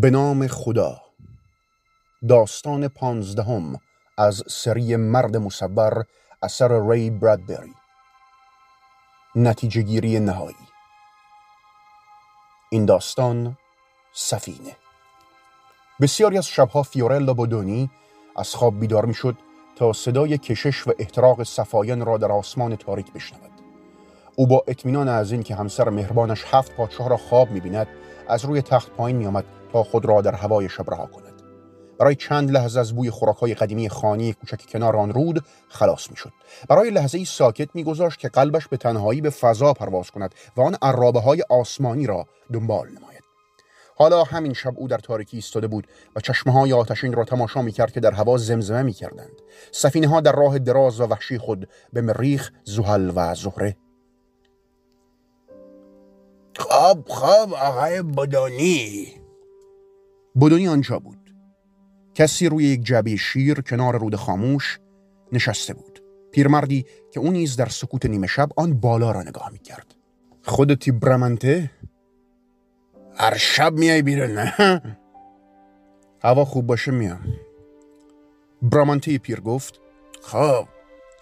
به نام خدا. داستان پانزدهم از سری مرد مصور اثر ری برادبری. نتیجه گیری نهایی. این داستان سفینه. بسیاری از شبها فیورلا بودونی از خواب بیدار می شد تا صدای کشش و احتراق صفاین را در آسمان تاریک بشنود. او با اطمینان از این که همسر مهربانش هفت پادشاه را خواب می‌بیند از روی تخت پایین میآمد تا خود را در هوای شب رها کند. برای چند لحظه از بوی خوراکهای قدیمی خانی کوچک کنار آن رود خلاص می‌شد. برای لحظه ای ساکت میگذاشت که قلبش به تنهایی به فضا پرواز کند و آن عرابه های آسمانی را دنبال نماید. حالا همین شب او در تاریکی ایستاده بود و چشمه های آتشین را تماشا می کرد که در هوا زمزمه می کردند. سفینه ها در راه دراز و وحشی خود به مریخ، زحل و زهره خواب خواب آقای بدونی بدونی آنجا بود. کسی روی یک جبه شیر کنار رود خاموش نشسته بود. پیرمردی که او نیز در سکوت نیمه شب آن بالا را نگاه می کرد خودتی برمنته؟ هر شب میای بیرون نه؟ هوا خوب باشه میام. برامانتی پیر گفت خب.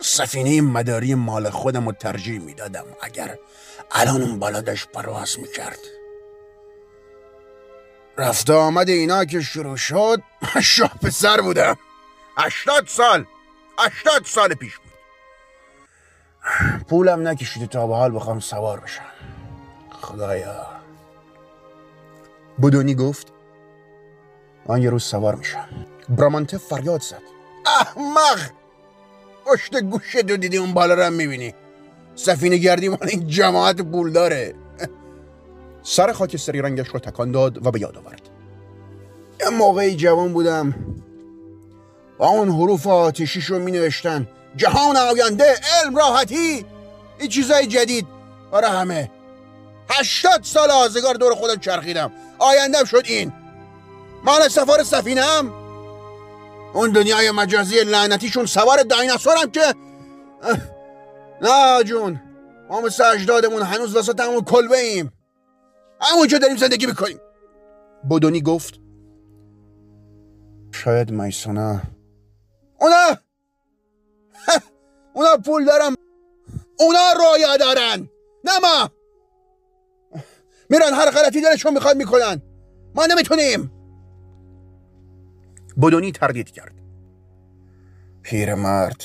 سفینه مداری مال خودم رو ترجیح می‌دادم اگر الان اون بالا پرواز می‌کرد. رفت آمد اینا که شروع شد شاه پسر بودم هشتاد سال هشتاد سال پیش بود. پولم نکشیده تا به حال بخوام سوار بشم. خدایا. بدونی گفت من یه روز سوار میشم. برامانته فریاد زد. احمق! پشت گوشه دو دیدی اون بالا رو می‌بینی. سفینه گردی مال این جماعت پول داره سر خاکستری رنگش رو تکان داد و به یاد آورد. یه موقعی جوان بودم. با اون حروف آتشیش رو می نوشتن جهان آینده علم راحتی. این چیزای جدید. برای همه. هشتاد سال آزگار دور خودم چرخیدم. آیندم شد این. مال سفار سفینم اون دنیای مجازی لعنتیشون سوار دایناسورم که نه جون. ما مثل اجدادمون هنوز وسط همون کلبه ایم. همونجا داریم زندگی می‌کنیم. بودونی گفت شاید میسانه اونا! اونا پول دارم اونا رویا دارن. نه ما! میرن هر غلطی دلشون می‌خواد می‌کنن. ما نمی‌تونیم. بدونی تردید کرد. مرد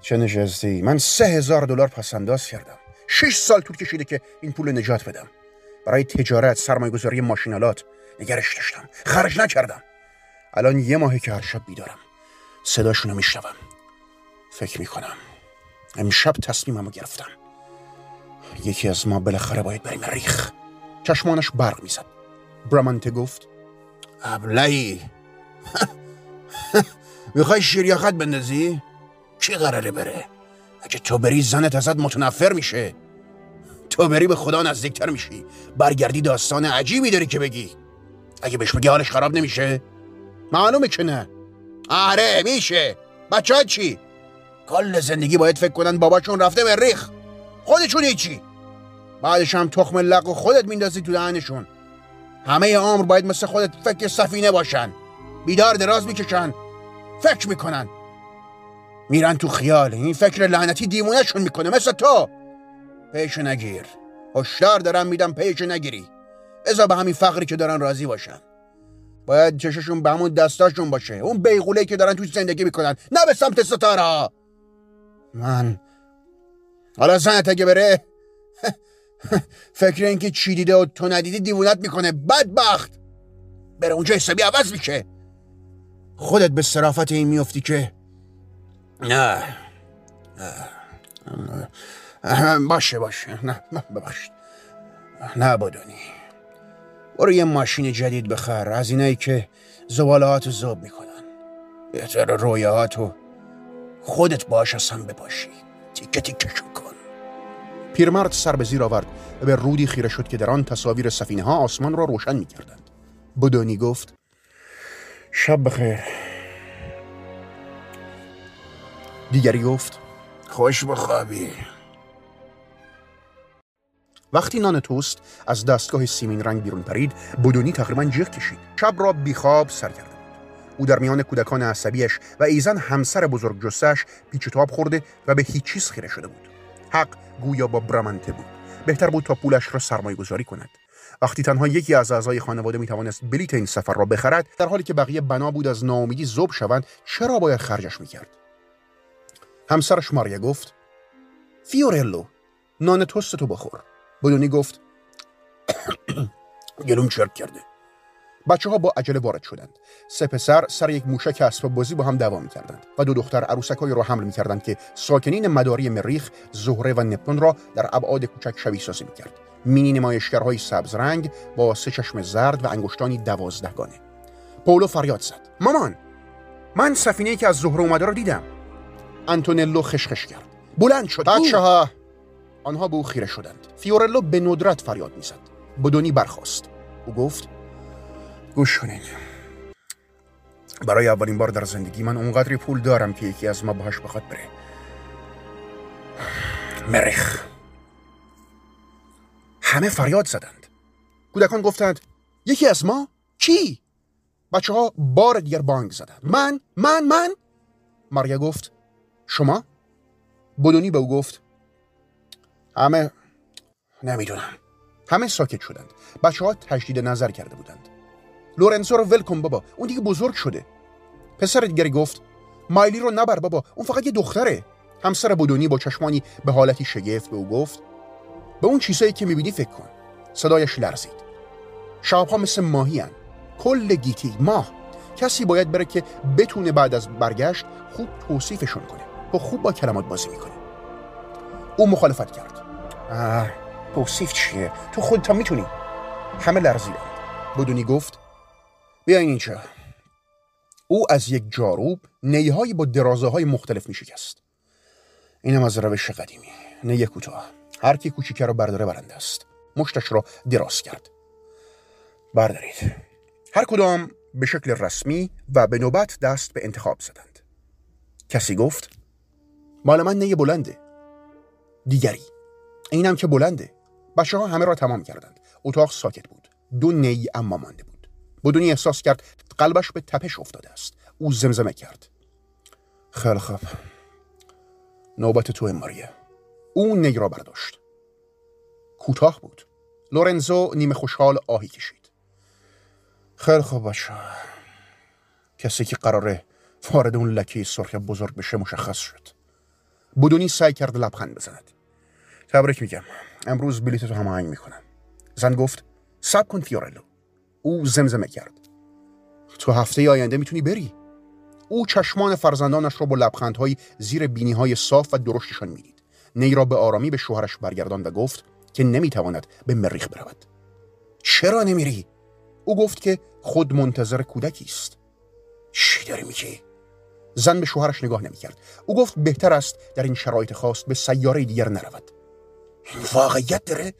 چه نشستی؟ من سه هزار دلار پسنداز کردم. شش سال طول کشیده که این پول نجات بدم. برای تجارت سرمایه گذاری ماشینالات نگرش داشتم. خرج نکردم. الان یه ماهی که هر شب بیدارم. صداشونو میشنوم. فکر می‌کنم. امشب تصمیممو گرفتم. یکی از ما بالاخره باید بریم ریخ. چشمانش برق می‌زد. برامانته گفت ابلهی. می‌خوای شیریاخت بندازی؟ چی قراره بره؟ اگه تو بری زنت ازت متنفر میشه. تو بری به خدا نزدیکتر میشی. برگردی داستان عجیبی داری که بگی. اگه بهش بگی حالش خراب نمیشه. معلومه که نه. آره میشه. بچه چی؟ کل زندگی باید فکر کنن باباشون رفته مریخ خودشون چی بعدش هم تخم لق و خودت میندازی تو دهنشون. همه عمر باید مثل خودت فکر سفینه باشن. بیدار دراز می‌کشن. فکر می‌کنن. میرن تو خیال. این فکر لعنتی دیمونشون می‌کنه مثل تو. پیش نگیر. هشدار دارم میدم پیش نگیری. ازا به همین فقری که دارن راضی باشن. باید چششون به همون دستاشون باشه. اون بیغوله که دارن توی زندگی می‌کنن. نه به سمت ستاره من حالا زنت اگه بره فکر اینکه چی دیده و تو ندیدی دیوونت می‌کنه بدبخت! بره اونجا حسابی عوض میشه. خودت به صرافت این میفتی که نه. باشه باشه. نه ببخشید. نه بدونی. برو یه ماشین جدید بخر از اینایی که زبالهاتو زوب می‌کنن. بهتر رویاهاتو خودت باش اصلا بپاشی. تیکه تیکشون کن. پیرمرد سر به زیر آورد و به رودی خیره شد که در آن تصاویر سفینه ها آسمان را روشن می کردند. بدونی گفت شب بخیر. دیگری گفت خوش بخوابی. وقتی نان توست از دستگاه سیمین رنگ بیرون پرید بودونی تقریبا جیغ کشید. شب را بیخواب سر کرده بود. او در میان کودکان عصبیش و ایزن همسر بزرگ جثه‌ش پیچ تاب خورده و به هیچ چیز خیره شده بود. حق گویا با برامانته بود. بهتر بود تا پولش را سرمایه گذاری کند. وقتی تنها یکی از اعضای خانواده می توانست بلیت این سفر را بخرد در حالی که بقیه بنا بود از ناامیدی ذوب شوند چرا باید خرجش می‌کرد؟ همسرش ماریا گفت فیورلو نان توست تو بخور. بدونی گفت گلوم چرک کرده. بچه ها با عجله وارد شدند. سه پسر سر یک موشک اسباب بازی با هم دعوا می‌کردند و دو دختر عروسکهایی را حمل می‌کردند که ساکنین مداری مریخ زهره و نپتون را در ابعاد کوچک شبیه سازی می‌کرد. مینی نمایشگرهای سبز رنگ با سه چشم زرد و انگشتانی دوازدهگانه. پولو فریاد زد. مامان من سفینه که از زهره اومده را دیدم. انتونلو خشخش کرد. بلند شد. بچه ها آنها به او خیره شدند. فیورلو به ندرت فریاد می‌زد. بدونی برخاست. او گفت گوش کنین برای اولین بار در زندگی من اونقدری پول دارم که یکی از ما باهاش بخواد بره. مریخ. همه فریاد زدند. کودکان گفتند یکی از ما؟ چی بچه ها بار دیگر بانگ زدند. من من من؟ ماریا گفت شما؟ بدونی به او گفت همه نمی‌دونم. همه ساکت شدند. بچه ها تجدید نظر کرده بودند. لورنزو رو ول کن بابا. اون دیگه بزرگ شده. پسر دیگری گفت مایلی رو نبر بابا. اون فقط یه دختره. همسر بدونی با چشمانی به حالتی شگفت به او گفت به اون چیزایی که می‌بینی فکر کن. صدایش لرزید. شبها مثل ماهی کل گیتی. ماه. کسی باید بره که بتونه بعد از برگشت خوب توصیفشون کنه. و خوب با کلمات بازی می‌کنه. او مخالفت کرد. آه توصیف چیه؟ تو خودت هم می‌تونی. همه لرزیدند بدونی گفت بیاین اینجا او از یک جاروب نیهایی با درازه های مختلف می شکست اینم از روش قدیمی. نیه کوتاه. هر کی کوچیکه رو برداره برنده است. مشتش را دراز کرد. بردارید. هر کدام به شکل رسمی و به نوبت دست به انتخاب زدند. کسی گفت مال من نیه بلنده. دیگری اینم که بلنده. بچه ها همه را تمام کردند. اتاق ساکت بود. دو نی اما مانده بود. بدونی احساس کرد قلبش به تپش افتاده است. او زمزمه کرد. خیلی خوب. نوبت تو ماریا. او نی را برداشت. کوتاه بود. لورنزو نیمه خوشحال آهی کشید. خیلی خوب بچه کسی که قراره وارد اون لکه سرخ بزرگ بشه مشخص شد. بودونی سعی کرد لبخند بزند. تبریک میگم. امروز بلیت تو هماهنگ می‌کنم. زن گفت صبر کن فیورلو او زمزمه کرد. تو هفته آینده می‌تونی بری. او چشمان فرزندانش را با لبخندهای زیر بینی های صاف و درشتشان می‌دید. نی را به آرامی به شوهرش برگردان و گفت که نمی‌تواند به مریخ برود. چرا نمیری؟ او گفت که خود منتظر کودکی است. چی داری میگی؟ زن به شوهرش نگاه نمی‌کرد. او گفت بهتر است در این شرایط خاص به سیاره دیگر نرود. این واقعیت داره؟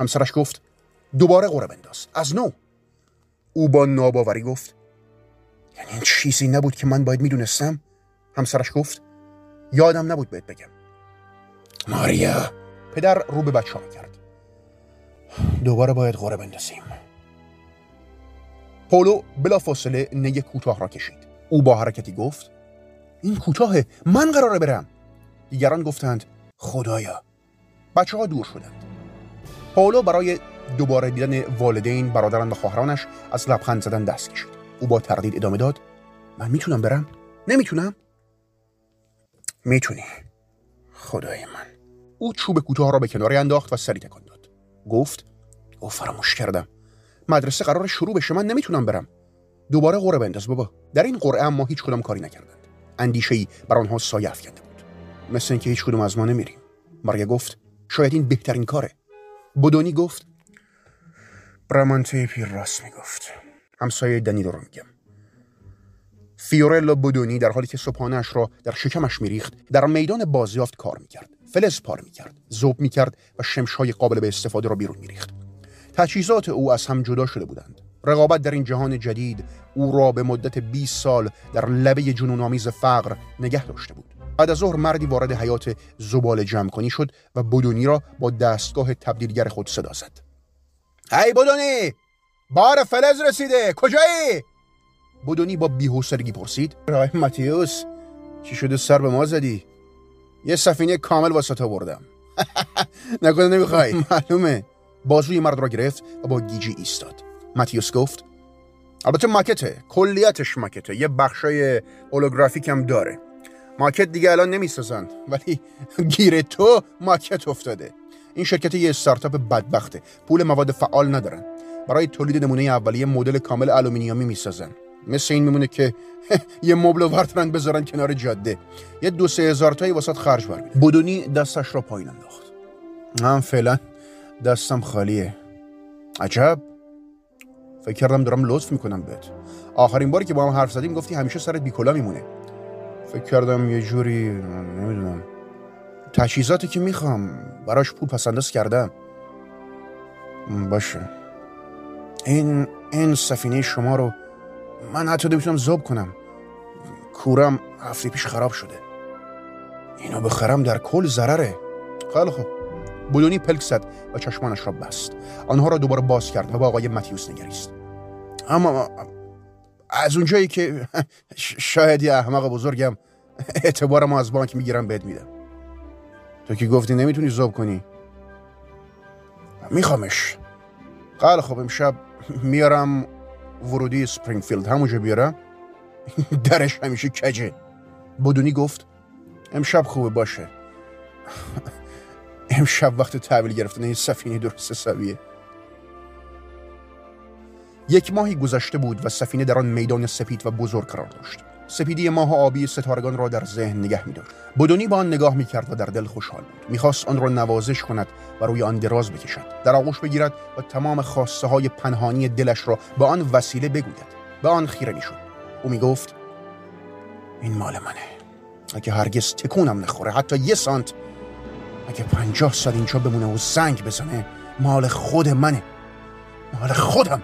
همسرش گفت دوباره قره بنداز. از نو. او با ناباوری گفت یعنی این چیزی نبود که من باید می‌دونستم؟ همسرش گفت یادم نبود بهت بگم. ماریا. پدر رو به بچه ها کرد دوباره باید قره بندازیم. پولو بلا فاصله نگه کوتاه را کشید. او با حرکتی گفت این کوتاهه من قراره برم. دیگران گفتند خدایا. بچه ها دور شدند. پاولو برای دوباره دیدن والدین برادران و خواهرانش از لبخند زدن دست کشید او با تردید ادامه داد من می‌تونم برم؟ نمی‌تونم؟ می‌تونی. خدای من. او چوب کوتاه را به کناری انداخت و سری تکان داد. گفت او فراموش کردم. مدرسه قرار شروع بشه من نمی‌تونم برم. دوباره قرعه بنداز بابا. در این قرعه ما هیچ کدام کاری نکردند. اندیشه ای بر آنها سایه افکنده بود. مثل اینکه هیچ کدوم از ما نمیریم. ماریا گفت شاید این بهترین کاره. بودونی گفت برامانته پیر راست می‌گفت. همسایه دنیلو رو میگم. فیورلو بودونی در حالی که صبحانهاش را در شکمش میریخت در میدان بازیافت کار می‌کرد. فلز پاره می‌کرد ذوب می‌کرد و شمشهای قابل به استفاده را بیرون میریخت. تجهیزات او از هم جدا شده بودند. رقابت در این جهان جدید او را به مدت 20 سال در لبه جنونآمیز فقر نگه داشته بود. بعد از ظهر مردی وارد حیات زبال جمع کنی شد و بدونی را با دستگاه تبدیلگر خود صدا زد. هی بدونی بار فلز رسیده کجایی؟ بدونی با بی‌حوصلگی پرسید. رای ماتیوس چی شده سر به ما زدی؟ یه سفینه کامل واسه تا بردم. نکنه نمی‌خوای. معلومه. بازوی مرد را گرفت و با گیجی ایستاد. ماتیوس گفت البته ماکته کلیتش ماکته یه بخشای هولوگرافیک هم داره. ماکت دیگه الان نمی‌سازن ولی گیر تو ماکت افتاده. این شرکت یه استارتاپ بدبخته. پول مواد فعال ندارن. برای تولید نمونه اولیه مدل کامل آلومینیومی می‌سازن. مثل این میمونه که یه مبل ورترن بذارن کنار جاده. یه دو سه هزار تایی واست خرج بر بودونی دستش را پایین انداخت. من فعلا دستم خالیه. عجب. فکر کردم دارم لطف می‌کنم بهت. آخرین باری که با هم حرف زدیم گفتی همیشه سرت بیکلا میمونه. فکر کردم یه جوری نمی‌دونم. تجهیزاتی که می‌خوام براش پول پسنداز کردم. باشه. این این سفینه شما رو من حتی نمی‌تونم زوب کنم. کورم هفته پیش خراب شده. اینو بخرم در کل ضرره. خیلی خوب. بودونی پلک زد و چشمانش را بست. آنها را دوباره باز کرد و به آقای متیوس نگریست. اما از اونجایی که شاید یه احمق بزرگم اعتبار ما از بانک می‌گیرم بهت میدم. تو که گفتی نمی‌تونی ذوب کنی. میخوامش. خیلی خب امشب میارم ورودی سپرینگفیلد. همونجا بیارم. درش همیشه کجه. بدونی گفت امشب خوبه باشه. امشب وقت تحویل گرفتن این سفینه درست حسابیه. یک ماهی گذشته بود و سفینه در آن میدان سپید و بزرگ قرار داشت. سپیدی ماه آبی ستارگان را در ذهن نگه می داشت بدونی با آن نگاه می کرد و در دل خوشحال بود. می‌خواست آن را نوازش کند و روی آن دراز بکشد. در آغوش بگیرد و تمام خواسته های پنهانی دلش را به آن وسیله بگوید. به آن خیره می‌شد. او می‌گفت این مال منه. اگه هرگز تکونم نخوره حتی یه سانت اگه پنجاه سال اینجا بمونه و زنگ بزنه مال خود منه. مال خودم.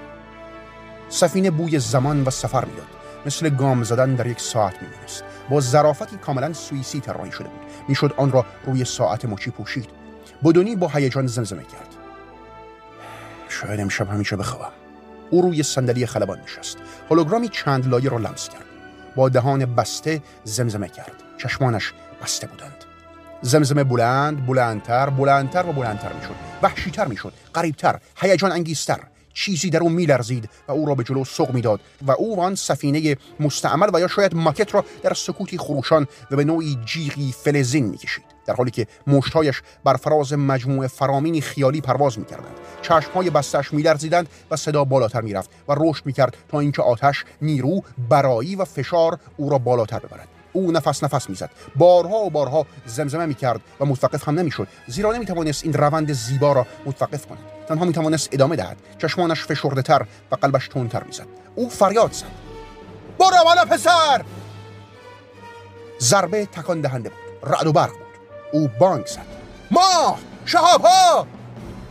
سفینه بوی زمان و سفر می‌داد. مثل گام زدن در یک ساعت میمونست با ظرافتی کاملا سوئیسی طراحی شده بود. می‌شد آن را روی ساعت مچی پوشید. بدونی با هیجان زمزمه کرد. شاید امشب همیشه بخوابم. او روی صندلی خلبان نشست. هولوگرامی چند لایه را لمس کرد. با دهان بسته زمزمه کرد. چشمانش بسته بودند. زمزمه بلند بلندتر بلندتر و بلندتر می‌شد. وحشیتر می‌شد. قریبتر هیجان انگیزتر. چیزی در او میلرزید و او را به جلو سوق می‌داد و او آن سفینه مستعمل و یا شاید ماکت را در سکوتی خروشان و به نوعی جیغی فلزین می‌کشید در حالی که مشتهایش بر فراز مجموعه فرامینی خیالی پرواز می‌کردند. چشمهای بستش میلرزیدند و صدا بالاتر می‌رفت و رشد می‌کرد تا اینکه آتش نیرو برایی و فشار او را بالاتر ببرد. او نفس نفس می‌زد. بارها و بارها زمزمه می‌کرد و متوقف هم نمی‌شد زیرا نمی‌توانست این روند زیبا را متوقف کند. تنها می‌توانست ادامه دهد. چشمانش فشرده تر و قلبش تندتر می‌زد. او فریاد زد. برو بالا پسر! ضربه تکان دهنده بود. رعد و برق بود. او بانک زد. ما! شهاب ها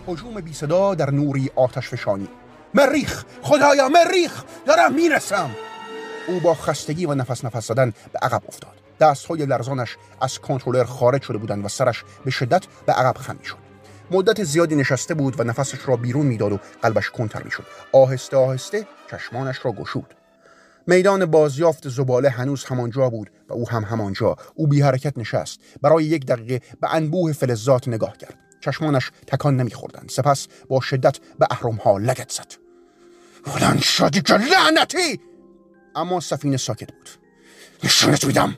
هجوم بی صدا در نوری آتش فشانی. مریخ! خدایا مریخ! دارم می‌رسم! او با خستگی و نفس نفس زدن به عقب افتاد. دستهای لرزانش از کنترلر خارج شده بودند و سرش به شدت به عقب خم شد. مدت زیادی نشسته بود و نفسش را بیرون می‌داد و قلبش کنتر می‌شد. آهسته آهسته چشمانش را گشود. میدان بازیافت زباله هنوز همانجا بود و او هم همانجا. او بی حرکت نشست. برای یک دقیقه به انبوه فلزات نگاه کرد. چشمانش تکان نمیخوردند. سپس با شدت به اهرمها لگت زد. بلند شدی که لعنتی! اما سفینه ساکت بود. نشونت میدم!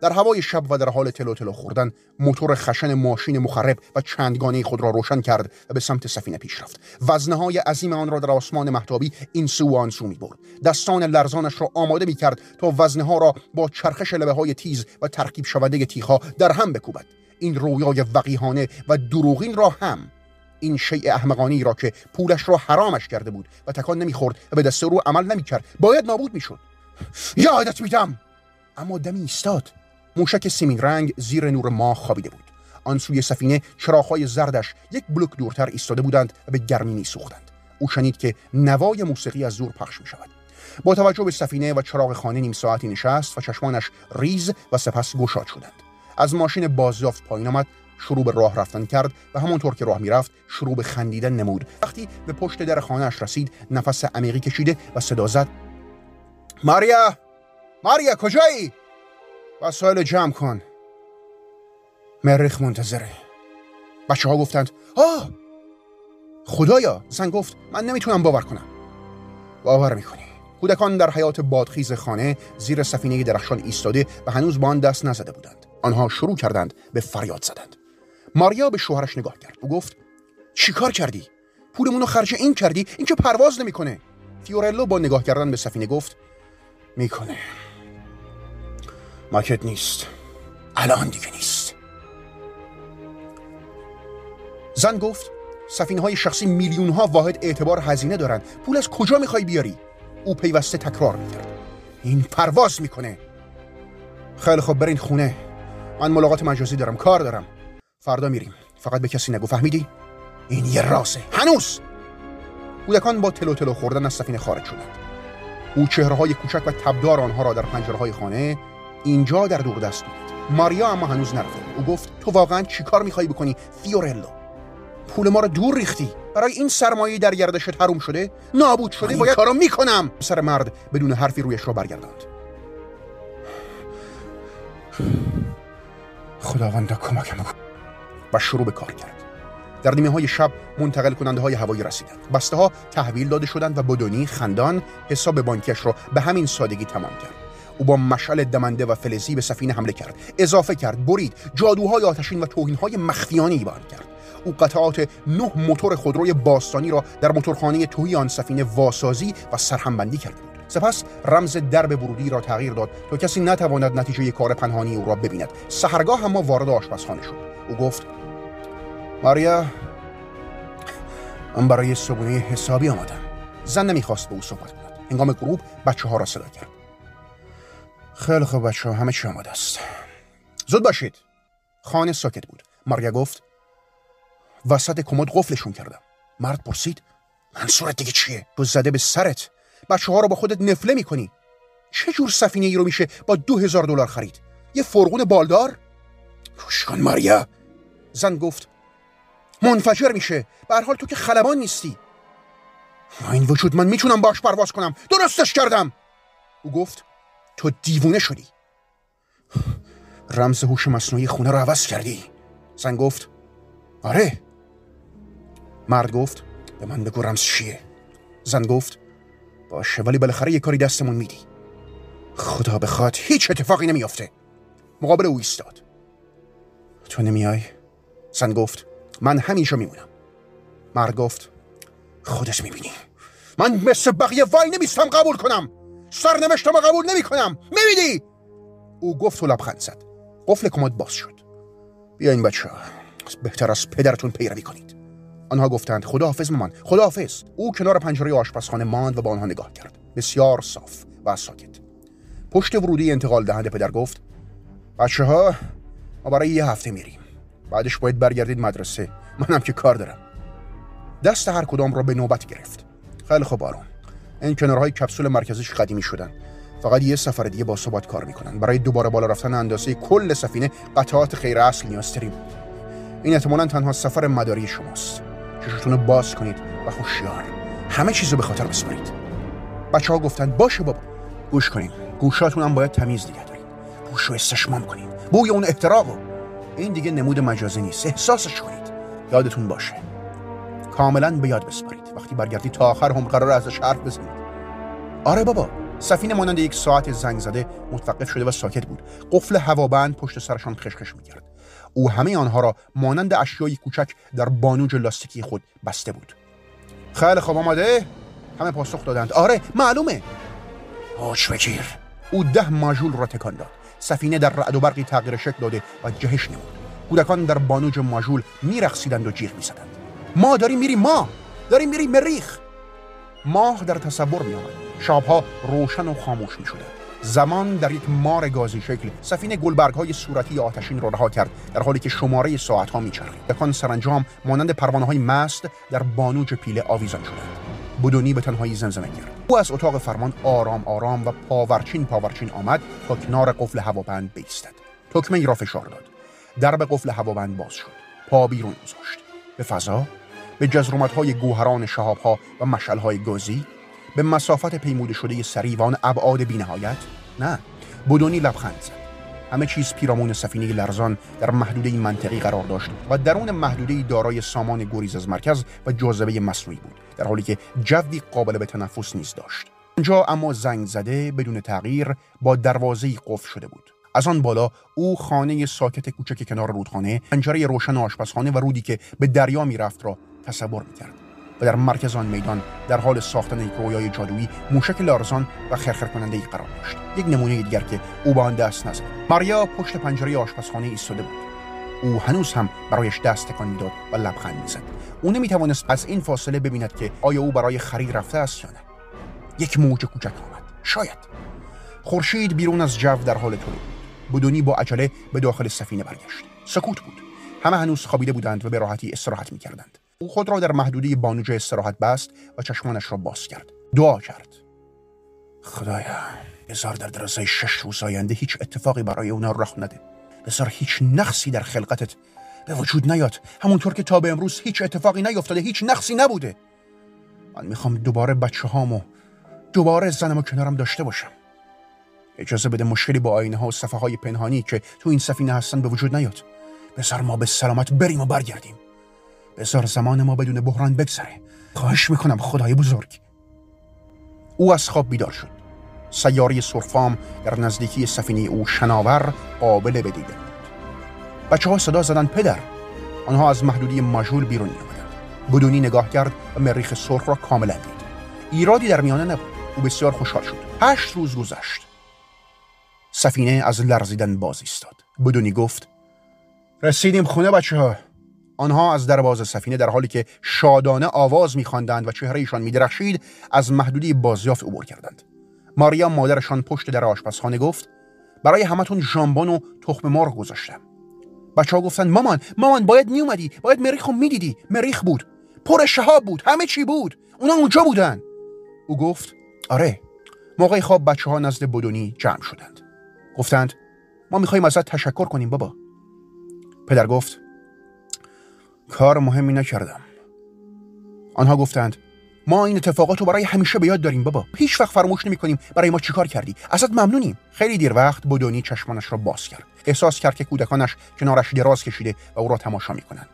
در هوای شب و در حال تلو تلو خوردن موتور خشن ماشین مخرب و چندگانه خود را روشن کرد و به سمت سفینه پیش رفت. وزنه های عظیم آن را در آسمان محتابی این سو و آن سو می برد. دستان لرزانش را آماده می کرد تا وزنه ها را با چرخش لبه های تیز و ترکیب شونده تیخها در هم بکوبد. این رویای وقیهانه و دروغین را هم این شیء احمقانی را که پولش را حرامش کرده بود و تکان نمی‌خورد و به دست رو عمل نمی‌کرد باید نابود می‌شد یادت میدم. اما دمی ایستاد. موشک سیمین رنگ زیر نور ماه خوابیده بود. آن سوی سفینه چراغهای زردش یک بلوک دورتر ایستاده بودند و به گرمی میسوختند. او شنید که نوای موسیقی از دور پخش می شود با توجه به سفینه و چراغ خانه نیم ساعتی نشست و چشمانش ریز و سپس گشاد شدند. از ماشین بازیافت پایین آمد شروع به راه رفتن کرد و همانطور که راه می‌رفت شروع به خندیدن نمود. وقتی به پشت در خانهاش رسید نفس عمیقی کشیده و صدا زد. ماریا! ماریا! کجایی؟ وسایل جمع کن. مریخ منتظره. بچه ها گفتند آه! خدایا! زن گفت من نمی‌تونم باور کنم. باور می‌کنی. کودکان در حیات بادخیز خانه زیر سفینه درخشان ایستاده و هنوز با آن دست نزده بودند. آنها شروع کردند به فریاد زدند. ماریا به شوهرش نگاه کرد. او گفت چیکار کردی؟ پولمون رو خرج این کردی؟ این که پرواز نمی‌کنه. فیورلو با نگاه کردن به سفینه گفت می‌کنه. ماکت نیست. الان دیگه نیست. زن گفت سفینه های شخصی میلیون ها واحد اعتبار هزینه دارن. پول از کجا می‌خوای بیاری؟ او پیوسته تکرار می‌کرد. این پرواز می‌کنه. خیلی خوب برین خونه. من ملاقات مجازی دارم کار دارم. فردا میریم. فقط به کسی نگو فهمیدی؟ این یه راسه هنوز! کودکان با تلو تلو خوردن از سفینه خارج شدند. او چهره های کوچک و تبدار آنها را در پنجره های خانه اینجا در دور دست دید ماریا اما هنوز نرفته او گفت تو واقعا چیکار می‌خوای بکنی فیورلو؟ پول ما رو دور ریختی. برای این سرمایه در گردشت حروم شده؟ نابود شده باید کارو می‌کنم. سر مرد بدون حرفی رویش را برگرداند. خداوند کمکم و شروع به کار کرد. در نیمه های شب منتقل کننده های هوایی رسیدند. بسته ها تحویل داده شدند و بدونی خندان حساب بانکیش را به همین سادگی تمام کرد. او با مشعل دمنده و فلزی به سفینه حمله کرد. اضافه کرد برید جادوهای آتشین و توهینهای مخفیانه ایوان کرد. او قطعات نه موتور خودروی باستانی را در موتورخانه توهی آن سفینه واسازی و سرهمبندی کرد سپس رمز درب ورودی را تغییر داد تا کسی نتواند نتیجه کار پنهانی او را ببیند. سحرگاه اما وارد آشپزخانه شد. او گفت ماریا من برای صبونه حسابی آمدم زن نمی‌خواست به او صحبت کند. هنگام غروب بچه ها را صدا کرد. خیلی خوب بچه همه چی آماده است. زود باشید. خانه ساکت بود. ماریا گفت وسط کمد قفلشون کردم. مرد پرسید منصورت دیگه چیه؟ تو زده به سرت. بچه ها رو با خودت نفله می‌کنی. چه جور سفینه ای رو میشه با دو هزار دلار خرید؟ یه فرغون بالدار؟ روشکان ماریا. زن گفت منفجر میشه. به حال تو که خلبان نیستی. این وجود من می‌تونم باش پرواز کنم. درستش کردم. او گفت تو دیوونه شدی. رمز هوش مصنوعی خونه رو عوض کردی. زن گفت آره. مرد گفت به من بگو رمز چیه. زن گفت باشه ولی بالاخره یه کاری دستمون میدی. خدا بخواد هیچ اتفاقی نمیافته. مقابل او ایستاد. تو نمیای؟ زن گفت من همینجا میمونم. مرد گفت خودت می‌بینی. من مثل بقیه وای نمیستم قبول کنم. سرنوشتم قبول نمی‌کنم. می‌بینی؟ او گفت و لبخند زد. قفل کمد باز شد. بیاین بچه بهتر از پدرتون پیروی کنید. آنها گفتند خداحافظ مامان خداحافظ. او کنار پنجره آشپزخانه ماند و با آنها نگاه کرد. بسیار صاف و ساکت. پشت ورودی انتقال دهنده پدر گفت بچه ها ما برای یه هفته میریم. بعدش باید برگردید مدرسه. منم که کار دارم. دست هر کدام را به نوبت گرفت. خیلی خوب آرون این کنارهای کپسول مرکزیش قدیمی شدن. فقط یه سفر دیگه با ثبات کار می‌کنن. برای دوباره بالا رفتن اندازه کل سفینه قطعات غیر اصل نیاز داریم این احتمالا تنها سفر مداری شماست. چشتون رو باز کنید و خوشیار همه چیز رو به خاطر بسپارید. بچه ها گفتن باشه بابا گوش کنیم. گوشاتون هم باید تمیز نگه دارید. گوش رو استشمام کنید بوی اون احتراق این دیگه نمود مجازی نیست. احساسش کنید. یادتون باشه. کاملا به یاد بسپارید. وقتی برگردی تا آخر هم قرار ازش حرف بزنید. آره بابا سفینه مانند یک ساعت زنگ زده متوقف شده و ساکت بود. قفل هوابند پشت سرشان خشخش می‌کرد. او همه آنها را مانند اشیای کوچک در بانوج لاستیکی خود بسته بود. خیلی خوب آماده؟ همه پاسخ دادند. آره معلومه. هاش بگیر او ده ماژول را تکان داد. سفینه در رعد و برقی تغییر شکل داده و جهش نمود. کودکان در بانوج ماژول میرقصیدند و جیغ می‌زدند. ما داریم میریم ما داریم میریم مریخ ماه در تصور می آمد شابها روشن و خاموش می شدند زمان در یک مار گازی شکل سفینه گلبرگ های صورتی آتشین را رها کرد در حالی که شماره ساعت ها میچرخید. دکان سرانجام مانند پروانه های مست در بانوج پیله آویزان شدند بدونی به تنهایی زمزمه کرد. او از اتاق فرمان آرام آرام و پاورچین پاورچین آمد تا کنار قفل هوابند بیستد. تکمه را فشار داد. درب قفل هوابند باز شد. پا بیرون گذاشت. به فضا به جزرومت های گوهران شهاب ها و مشعل های گازی به مسافت پیموده شده سری و آن ابعاد بینهایت؟ نه بدونی لبخند زد. همه چیز پیرامون سفینه لرزان در محدوده منطقی قرار داشت و درون محدوده دارای سامان گریز از مرکز و جاذبه مصنوعی بود در حالی که جوی قابل به تنفس نیز داشت. آنجا اما زنگ زده بدون تغییر با دروازه قفل شده بود. از آن بالا او خانه ساکت کوچک کنار رودخانه پنجره روشن آشپزخانه و رودی که به دریا می‌رفت را تصور می‌کرد. و در مرکز آن میدان در حال ساختن یک رویای جادویی موشک لارزان و خرخر کننده ای قرار داشت. یک نمونه دیگر که او با آن دست نزد. ماریا پشت پنجره آشپزخانه ایستاده بود. او هنوز هم برایش دست تکان می‌داد و لبخند می‌زد. او نمی‌توانست از این فاصله ببیند که آیا او برای خرید رفته است یا نه. یک موج کوچک آمد. شاید. خورشید بیرون از جو در حال طلوع بدونی با عجله به داخل سفینه برگشت. سکوت بود. همه هنوز خوابیده بودند و به راحتی استراحت می‌کردند. او خود را در محدوده بانوج استراحت بست و چشمانش را باز کرد. دعا کرد. خدایا بزار در درازای شش روز آینده هیچ اتفاقی برای اونا رخ نده. بزار هیچ نقصی در خلقتت به وجود نیاد. همونطور که تا به امروز هیچ اتفاقی نیفتاده هیچ نقصی نبوده. من می‌خوام دوباره بچه هامو دوباره زنم و کنارم داشته باشم. اجازه بده مشکلی با آینه ها و صفحه های پنهانی که تو این سفینه هستن به وجود نیاد. بزار ما به سلامت بریم و برگردیم. بزار زمان ما بدون بحران بگذره. خواهش می‌کنم خدای بزرگ. او از خواب بیدار شد. سیاره سرفام در نزدیکی سفینه او شناور قابل به بود. بچه ها صدا زدن پدر. آنها از محدودی ماژول بیرون می بدونی نگاه کرد و مریخ سرخ را کاملا دید. ایرادی در میانه نبود. او بسیار خوشحال شد. هشت روز گذشت. سفینه از لرزیدن باز ایستاد. بدونی گفت رسیدیم خونه بچه ها آنها از در باز سفینه در حالی که شادانه آواز میخواندند و چهرهشان میدرخشید از محدودی بازیافت عبور کردند. ماریا مادرشان پشت در آشپزخانه گفت برای همتون ژامبون و تخم مرغ گذاشتم. بچه ها گفتن مامان مامان باید میومدی باید مریخ رو می‌دیدی. مریخ بود پر شهاب بود همه چی بود. اونا اونجا بودن. او گفت آره. موقع خواب بچه ها نزد بدونی جمع شدند. گفتند ما می‌خوایم ازت تشکر کنیم بابا. پدر گفت کار مهمی نکردم. آنها گفتند ما این اتفاقات رو برای همیشه به یاد داریم بابا. هیچ وقت فراموش نمی کنیم برای ما چیکار کردی. ازت ممنونیم. خیلی دیر وقت بدونی چشمانش را باز کرد. احساس کرد که کودکانش کنارش دراز کشیده و او را تماشا می کنند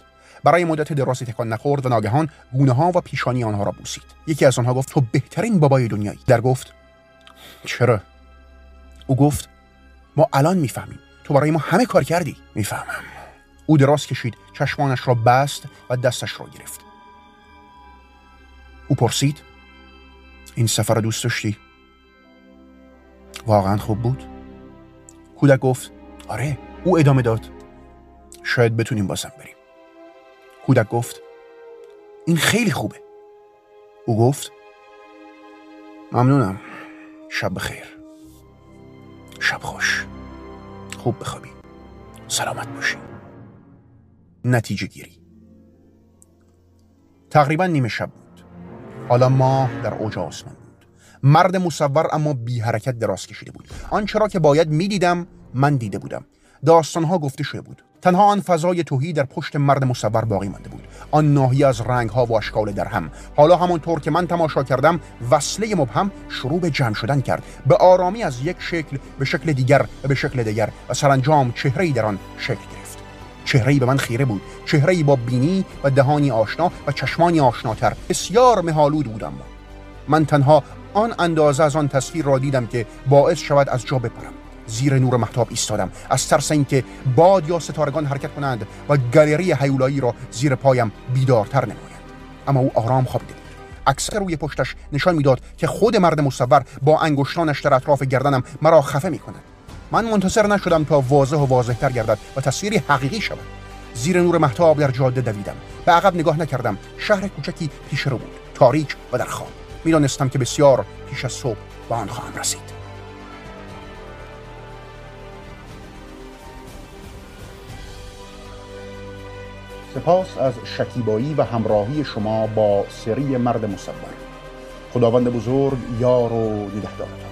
برای مدت درازی تکان نخورد و ناگهان گونه ها و پیشانی آنها را بوسید. یکی از آنها گفت تو بهترین بابای دنیایی. در گفت چرا؟ او گفت ما الان می‌فهمیم. تو برای ما همه کار کردی. می‌فهمم. او دراز کشید چشمانش را بست و دستش را گرفت. او پرسید این سفر را دوست داشتی؟ واقعا خوب بود؟ کودک گفت آره او ادامه داد. شاید بتونیم بازم بریم. کودک گفت این خیلی خوبه. او گفت ممنونم. شب بخیر. شب خوش. خوب بخوابی. سلامت باشی. نتیجه گیری. تقریبا نیمه شب بود. حالا ما در اوج آسمان بود. مرد مصور اما بی حرکت دراز کشیده بود. آنچه را که باید می‌دیدم من دیده بودم. داستانها گفته شده بود. تنها آن فضای توهی در پشت مرد مصور باقی مانده بود. آن ناحیه از رنگ ها و اشکال در هم حالا همانطور که من تماشا کردم وصله مبهم شروع به جمع شدن کرد. به آرامی از یک شکل به شکل دیگر و به شکل دیگر و سرانجام چهره در آن شکل گرفت. چهره به من خیره بود. چهره با بینی و دهانی آشنا و چشمانی آشناتر. بسیار مهالود بودم. من تنها آن اندازه از آن تصویر را دیدم که باعث شود از جا بپرم. زیر نور محتاب ایستادم. از ترس اینکه باد یا ستارگان حرکت کنند و گالری هیولایی را زیر پایم بیدارتر نمایند. اما او آرام خوابیده اکثر روی پشتش نشان می‌داد که خود مرد مصور با انگشتانش در اطراف گردنم مرا خفه می کند من منتظر نشدم تا واضح و واضحتر گردد و تصویری حقیقی شود. زیر نور محتاب در جاده دویدم. به عقب نگاه نکردم. شهر کوچکی پیش رو بود. تاریک و در خواب می‌دانستم که بسیار پیش از صبح به آن خواهم رسید. سپاس از شکیبایی و همراهی شما با سری مرد مصور. خداوند بزرگ یار و نگهدارتان.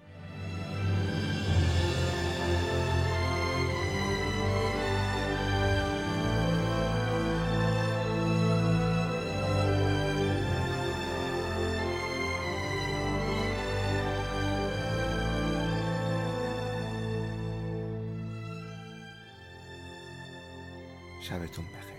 شبتون بخیر